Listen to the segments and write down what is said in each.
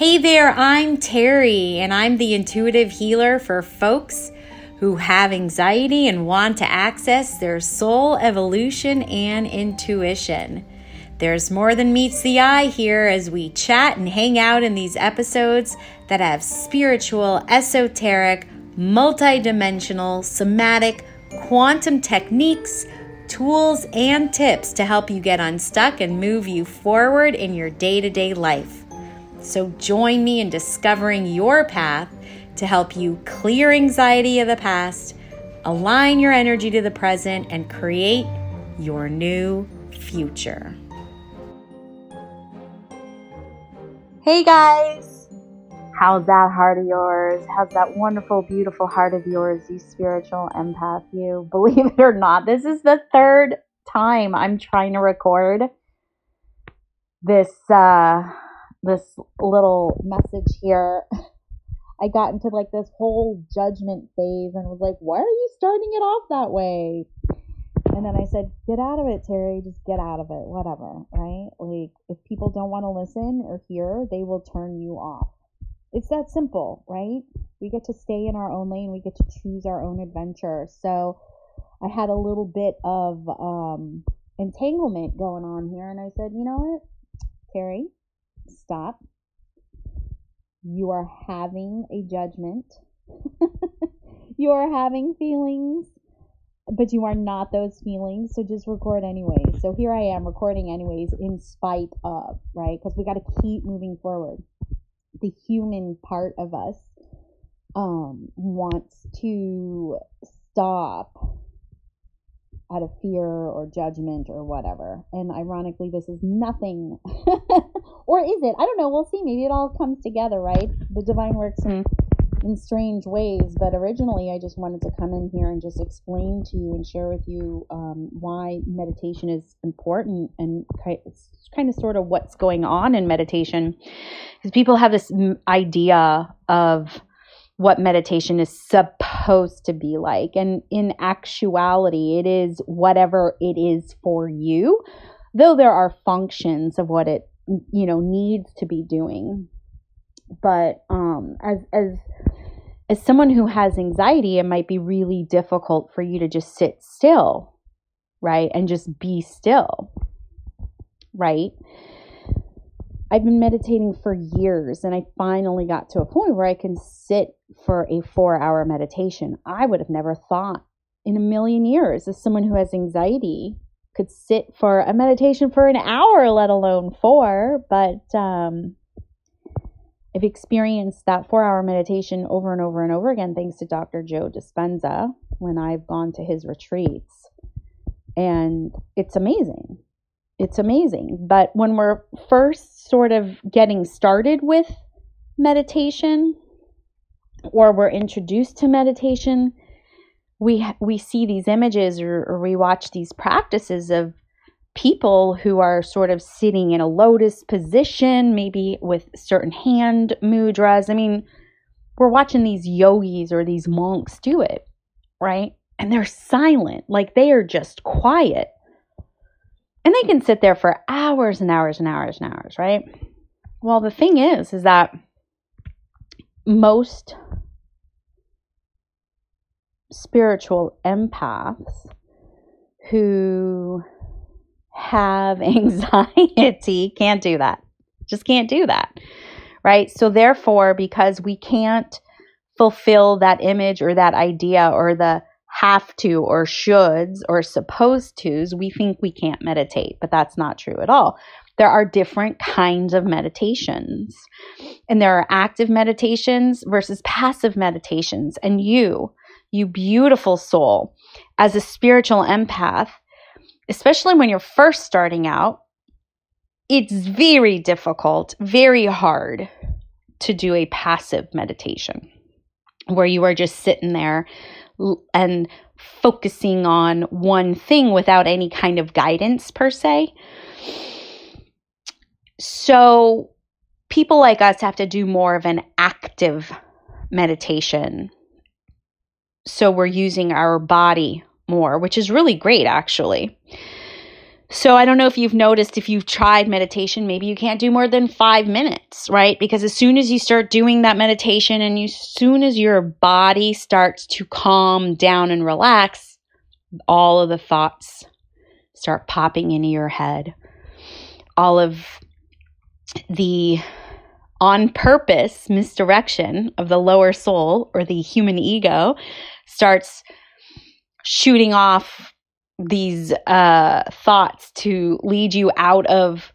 Hey there, I'm Terrie, and I'm the intuitive healer for folks who have anxiety and want to access their soul evolution and intuition. There's more than meets the eye here as we chat and hang out in these episodes that have spiritual, esoteric, multidimensional, somatic, quantum techniques, tools, and tips to help you get unstuck and move you forward in your day to day life. So join me in discovering your path to help you clear anxiety of the past, align your energy to the present, and create your new future. Hey guys! How's that heart of yours? How's that wonderful, beautiful heart of yours, you spiritual empath, you? Believe it or not, this is the third time I'm trying to record this uh this little message here. I got into like this whole judgment phase and was like, why are you starting it off that way? And then I said, get out of it, Terrie. Just get out of it. Whatever, right? Like, if people don't want to listen or hear, they will turn you off. It's that simple, right? We get to stay in our own lane. We get to choose our own adventure. So I had a little bit of um, entanglement going on here. And I said, you know what, Terrie, stop you are having a judgment. you are having feelings, but you are not those feelings. So just record anyway. So here I am recording anyways, in spite of, right? Because we got to keep moving forward. The human part of us um, wants to stop out of fear or judgment or whatever. And ironically, this is nothing. or is it? I don't know. We'll see. Maybe it all comes together, right? The divine works in, in strange ways. But originally, I just wanted to come in here and just explain to you and share with you um, why meditation is important and kind of sort of what's going on in meditation. Because people have this idea of what meditation is supposed to be like. And in actuality, it is whatever it is for you, though there are functions of what it, you know, needs to be doing. But um, as, as, as someone who has anxiety, it might be really difficult for you to just sit still, right? And just be still, right? I've been meditating for years and I finally got to a point where I can sit for a four hour meditation. I would have never thought in a million years as someone who has anxiety could sit for a meditation for an hour, let alone four. But um, I've experienced that four hour meditation over and over and over again, thanks to Dr. Joe Dispenza when I've gone to his retreats. And it's amazing it's amazing. But when we're first sort of getting started with meditation or we're introduced to meditation, we we see these images or, or we watch these practices of people who are sort of sitting in a lotus position, maybe with certain hand mudras. I mean, we're watching these yogis or these monks do it, right? And they're silent, like they are just quiet and they can sit there for hours and hours and hours and hours, right? Well, the thing is, is that most spiritual empaths who have anxiety can't do that. Just can't do that. Right? So, therefore, because we can't fulfill that image or that idea or the have to or shoulds or supposed tos, we think we can't meditate, but that's not true at all. There are different kinds of meditations, and there are active meditations versus passive meditations. And you, you beautiful soul, as a spiritual empath, especially when you're first starting out, it's very difficult, very hard to do a passive meditation where you are just sitting there and focusing on one thing without any kind of guidance per se. So, people like us have to do more of an active meditation. So, we're using our body more, which is really great, actually. So I don't know if you've noticed if you've tried meditation, maybe you can't do more than five minutes, right? Because as soon as you start doing that meditation and as soon as your body starts to calm down and relax, all of the thoughts start popping into your head. All of the on purpose misdirection of the lower soul or the human ego starts shooting off these uh, thoughts to lead you out of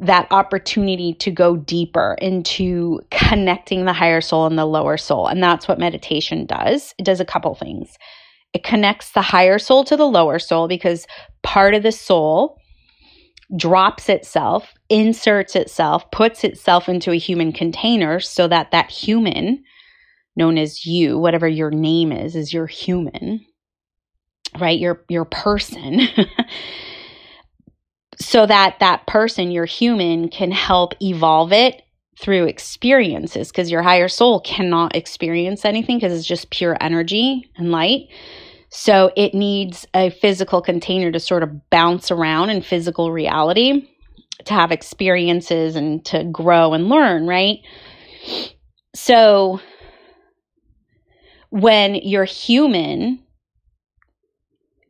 that opportunity to go deeper into connecting the higher soul and the lower soul. And that's what meditation does. It does a couple things. It connects the higher soul to the lower soul because part of the soul drops itself, inserts itself, puts itself into a human container so that that human, known as you, whatever your name is, is your human, right? Your your person. so that that person, your human, can help evolve it through experiences because your higher soul cannot experience anything because it's just pure energy and light. So it needs a physical container to sort of bounce around in physical reality to have experiences and to grow and learn, right? So when your human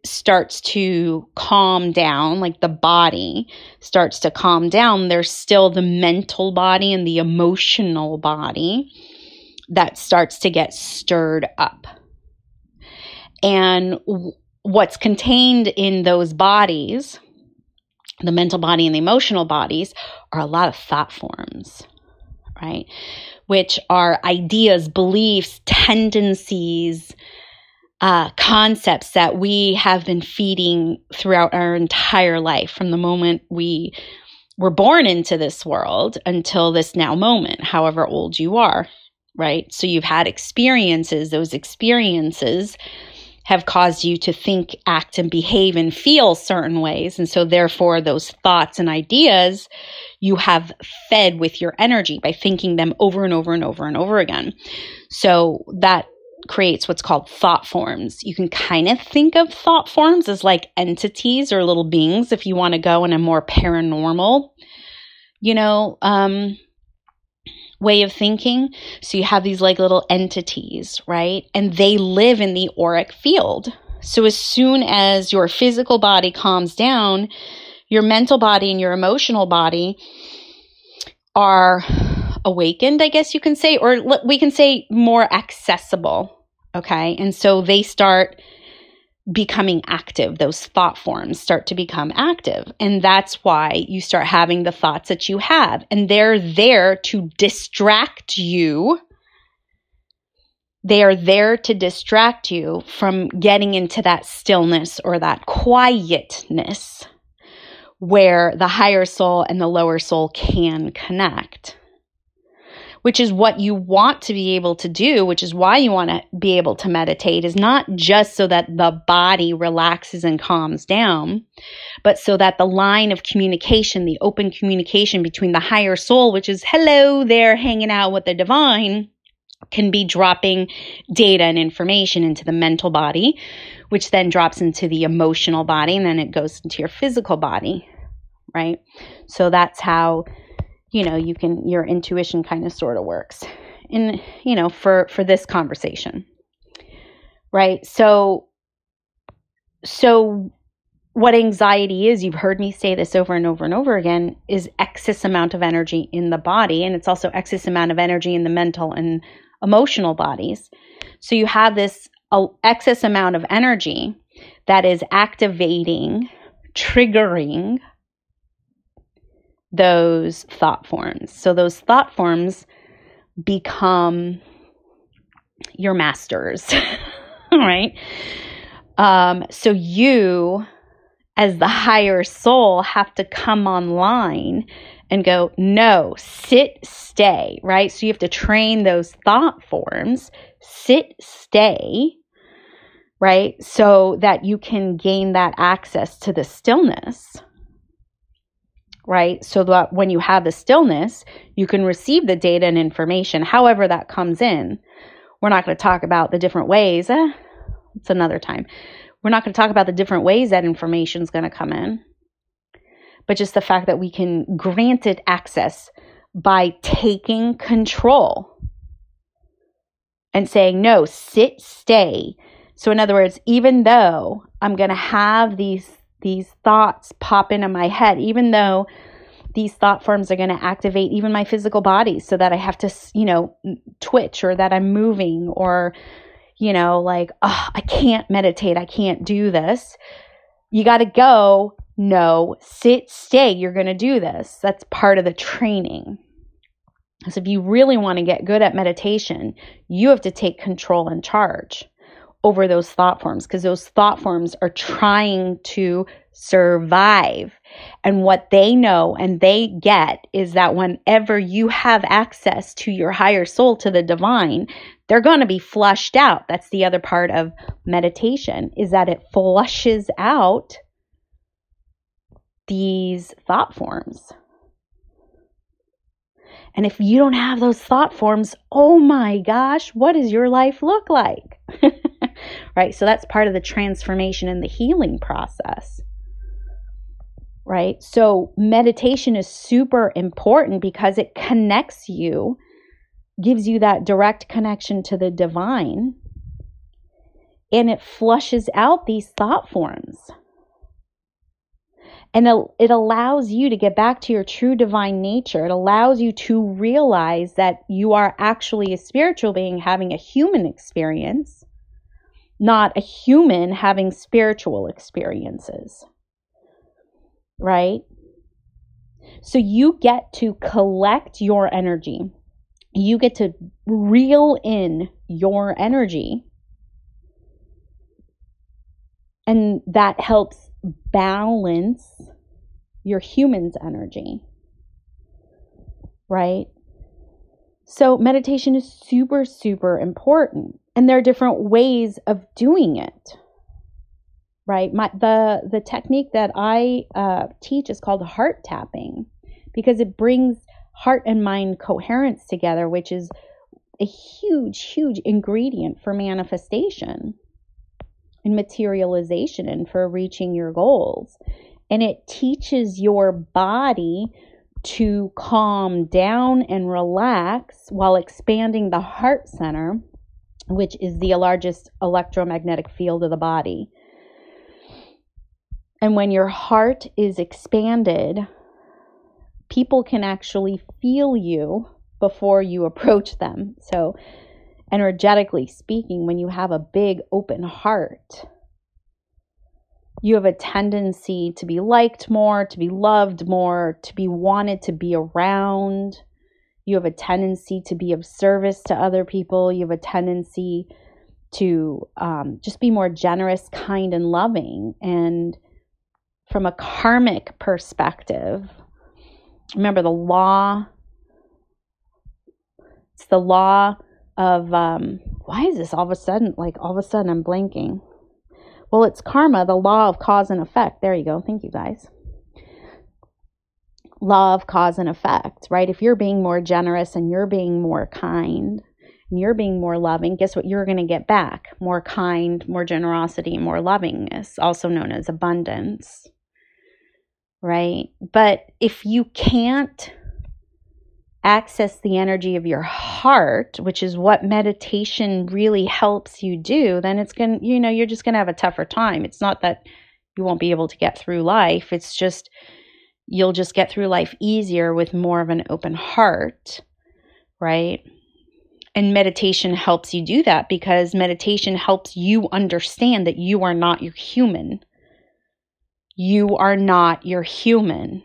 starts to calm down, like the body starts to calm down, there's still the mental body and the emotional body that starts to get stirred up. And w- what's contained in those bodies, the mental body and the emotional bodies, are a lot of thought forms, right? Which are ideas, beliefs, tendencies, uh, concepts that we have been feeding throughout our entire life from the moment we were born into this world until this now moment, however old you are, right? So you've had experiences, those experiences have caused you to think, act, and behave and feel certain ways. And so, therefore, those thoughts and ideas you have fed with your energy by thinking them over and over and over and over again. So, that creates what's called thought forms. You can kind of think of thought forms as like entities or little beings if you want to go in a more paranormal, you know, um, way of thinking. So you have these like little entities, right? And they live in the auric field. So as soon as your physical body calms down, your mental body and your emotional body are awakened, I guess you can say, or we can say more accessible. Okay. And so they start becoming active. Those thought forms start to become active. And that's why you start having the thoughts that you have. And they're there to distract you. They are there to distract you from getting into that stillness or that quietness where the higher soul and the lower soul can connect which is what you want to be able to do, which is why you want to be able to meditate, is not just so that the body relaxes and calms down, but so that the line of communication, the open communication between the higher soul, which is hello there hanging out with the divine, can be dropping data and information into the mental body, which then drops into the emotional body, and then it goes into your physical body, right? So that's how you know you can your intuition kind of sort of works. In you know for for this conversation. Right? So so what anxiety is you've heard me say this over and over and over again is excess amount of energy in the body and it's also excess amount of energy in the mental and emotional bodies. So you have this uh, excess amount of energy that is activating triggering those thought forms. So those thought forms become your masters, right? Um, so you, as the higher soul, have to come online and go, no, sit, stay, right? So you have to train those thought forms, sit, stay, right? So that you can gain that access to the stillness right? So that when you have the stillness, you can receive the data and information, however that comes in. We're not going to talk about the different ways. Eh, it's another time. We're not going to talk about the different ways that information is going to come in. but just the fact that we can grant it access by taking control and saying, no, sit, stay. So, in other words, even though I'm going to have these, these thoughts pop into my head, even though these thought forms are going to activate even my physical body so that I have to, you know, twitch or that I'm moving or, you know, like, oh, I can't meditate. I can't do this. You got to go. No, sit, stay. You're going to do this. That's part of the training. So, if you really want to get good at meditation, you have to take control and charge over those thought forms because those thought forms are trying to survive. And what they know and they get is that whenever you have access to your higher soul, to the divine, they're going to be flushed out. That's the other part of meditation is that it flushes out these thought forms. And if you don't have those thought forms, oh my gosh, what does your life look like? right? So that's part of the transformation and the healing process. Right? So meditation is super important because it connects you, gives you that direct connection to the divine, and it flushes out these thought forms. And it allows you to get back to your true divine nature. It allows you to realize that you are actually a spiritual being having a human experience, not a human having spiritual experiences. Right? So you get to collect your energy. You get to reel in your energy. And that helps balance your human's energy. Right? So, meditation is super, super important. And there are different ways of doing it. Right? My, the, the technique that I uh, teach is called heart tapping because it brings heart and mind coherence together, which is a huge, huge ingredient for manifestation and materialization and for reaching your goals. And it teaches your body to calm down and relax while expanding the heart center, which is the largest electromagnetic field of the body. And when your heart is expanded, people can actually feel you before you approach them. So energetically speaking, when you have a big open heart, you have a tendency to be liked more, to be loved more, to be wanted to be around. You have a tendency to be of service to other people. You have a tendency to um, just be more generous, kind, and loving. And from a karmic perspective, remember the law. It's the law of um, why is this all of a sudden like all of a sudden I'm blanking. Well, it's karma, the law of cause and effect. There you go. Thank you guys. Law of cause and effect, right? If you're being more generous and you're being more kind and you're being more loving, guess what you're going to get back? More kind, more generosity, more lovingness, also known as abundance. Right? But if you can't access the energy of your heart, which is what meditation really helps you do, then it's going to, you know, you're just going to have a tougher time. It's not that you won't be able to get through life, it's just you'll just get through life easier with more of an open heart, right? And meditation helps you do that because meditation helps you understand that you are not your human. You are not your human.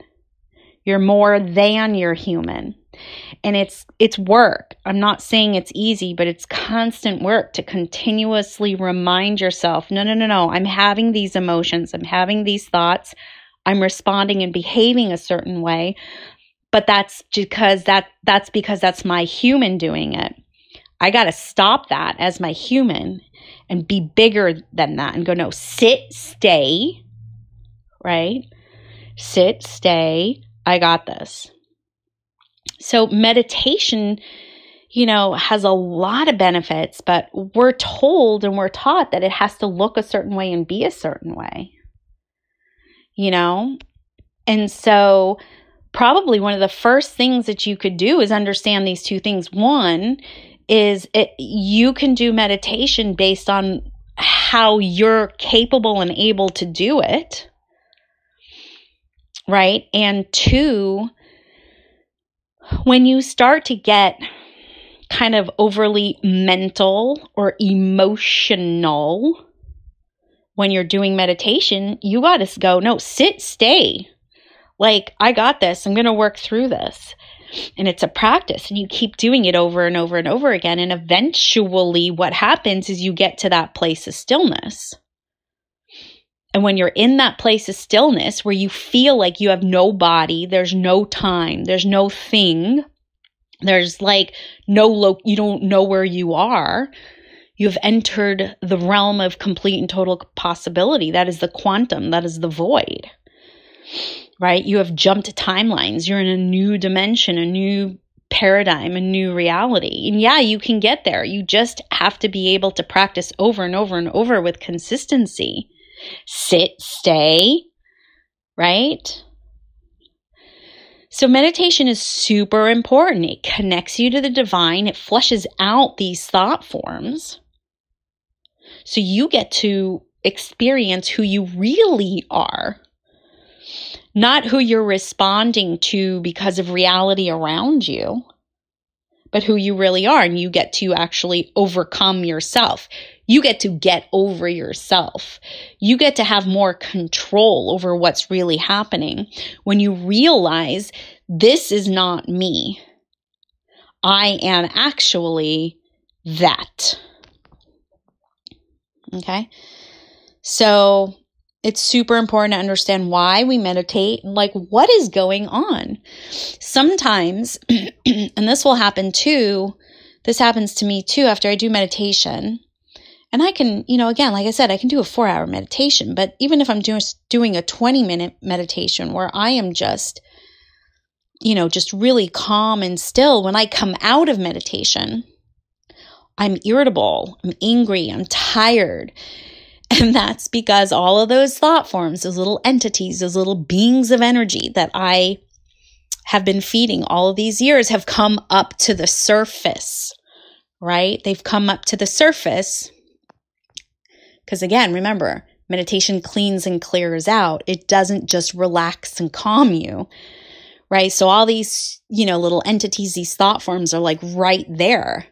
You're more than your human and it's it's work i'm not saying it's easy but it's constant work to continuously remind yourself no no no no i'm having these emotions i'm having these thoughts i'm responding and behaving a certain way but that's because that that's because that's my human doing it. I got to stop that as my human and be bigger than that and go no sit stay right? Sit stay. I got this. So meditation, you know, has a lot of benefits, but we're told and we're taught that it has to look a certain way and be a certain way. You know, And so, probably one of the first things that you could do is understand these two things. One is it, you can do meditation based on how you're capable and able to do it. Right? And two, when you start to get kind of overly mental or emotional when you're doing meditation, you got to go, no, sit, stay. Like, I got this. I'm going to work through this. And it's a practice, and you keep doing it over and over and over again. And eventually, what happens is you get to that place of stillness. And when you're in that place of stillness where you feel like you have no body, there's no time, there's no thing, there's like no lo you don't know where you are. You've entered the realm of complete and total possibility. That is the quantum, that is the void. Right? You have jumped timelines. You're in a new dimension, a new paradigm, a new reality. And yeah, you can get there. You just have to be able to practice over and over and over with consistency. Sit, stay, right? So, meditation is super important. It connects you to the divine, it flushes out these thought forms. So, you get to experience who you really are, not who you're responding to because of reality around you, but who you really are. And you get to actually overcome yourself. You get to get over yourself. You get to have more control over what's really happening when you realize this is not me. I am actually that. Okay. So it's super important to understand why we meditate like what is going on. Sometimes, and this will happen too, this happens to me too after I do meditation and I can, you know, again, like I said, I can do a four hour meditation, but even if I'm just doing a 20 minute meditation where I am just, you know, just really calm and still, when I come out of meditation, I'm irritable, I'm angry, I'm tired. And that's because all of those thought forms, those little entities, those little beings of energy that I have been feeding all of these years have come up to the surface, right? They've come up to the surface because again, remember, meditation cleans and clears out. It doesn't just relax and calm you, right? So all these, you know, little entities, these thought forms are like right there.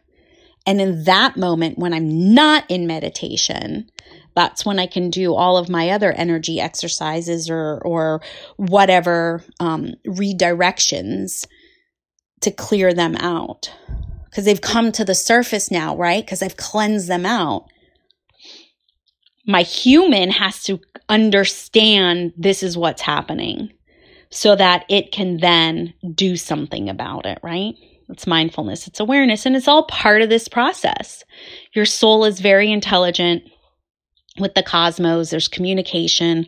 And in that moment, when I'm not in meditation, that's when I can do all of my other energy exercises or or whatever um, redirections to clear them out because they've come to the surface now, right? Because I've cleansed them out my human has to understand this is what's happening so that it can then do something about it, right? It's mindfulness, it's awareness, and it's all part of this process. Your soul is very intelligent with the cosmos, there's communication,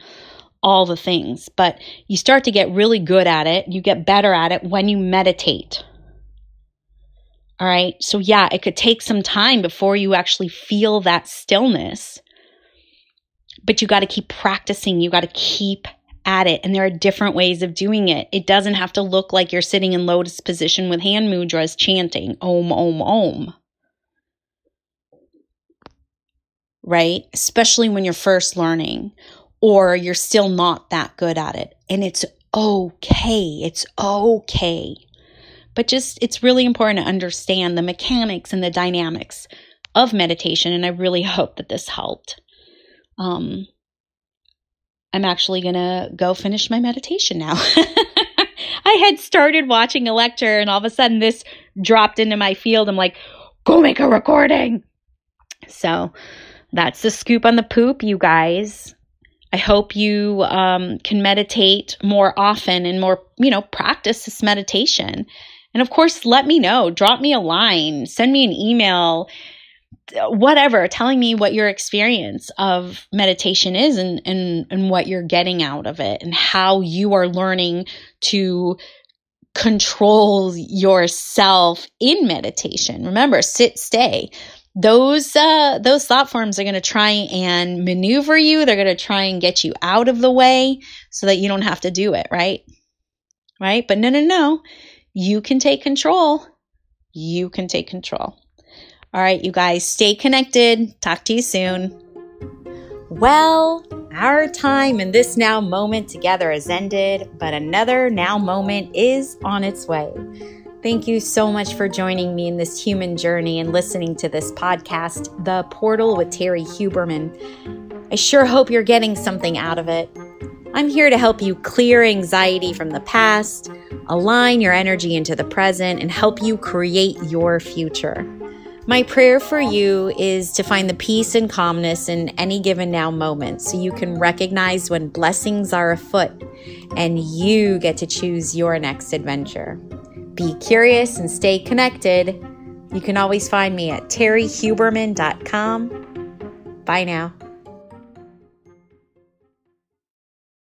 all the things, but you start to get really good at it. You get better at it when you meditate. All right. So, yeah, it could take some time before you actually feel that stillness but you got to keep practicing. You got to keep at it. And there are different ways of doing it. It doesn't have to look like you're sitting in lotus position with hand mudras chanting Om, Om, Om. Right? Especially when you're first learning or you're still not that good at it. And it's okay. It's okay. But just, it's really important to understand the mechanics and the dynamics of meditation. And I really hope that this helped um, I'm actually going to go finish my meditation now. I had started watching a lecture and all of a sudden this dropped into my field. I'm like, go make a recording. So that's the scoop on the poop, you guys. I hope you um, can meditate more often and more, you know, practice this meditation. And of course, let me know. Drop me a line, send me an email whatever telling me what your experience of meditation is and, and and what you're getting out of it and how you are learning to control yourself in meditation remember sit stay those uh, those thought forms are going to try and maneuver you. They're going to try and get you out of the way so that you don't have to do it, right? Right? But no, no, no. You can take control. You can take control. All right, you guys, stay connected. Talk to you soon. Well, our time in this now moment together has ended, but another now moment is on its way. Thank you so much for joining me in this human journey and listening to this podcast, The Portal with Terrie Huberman. I sure hope you're getting something out of it. I'm here to help you clear anxiety from the past, align your energy into the present, and help you create your future. My prayer for you is to find the peace and calmness in any given now moment so you can recognize when blessings are afoot and you get to choose your next adventure. Be curious and stay connected. You can always find me at terriehuberman.com. Bye now.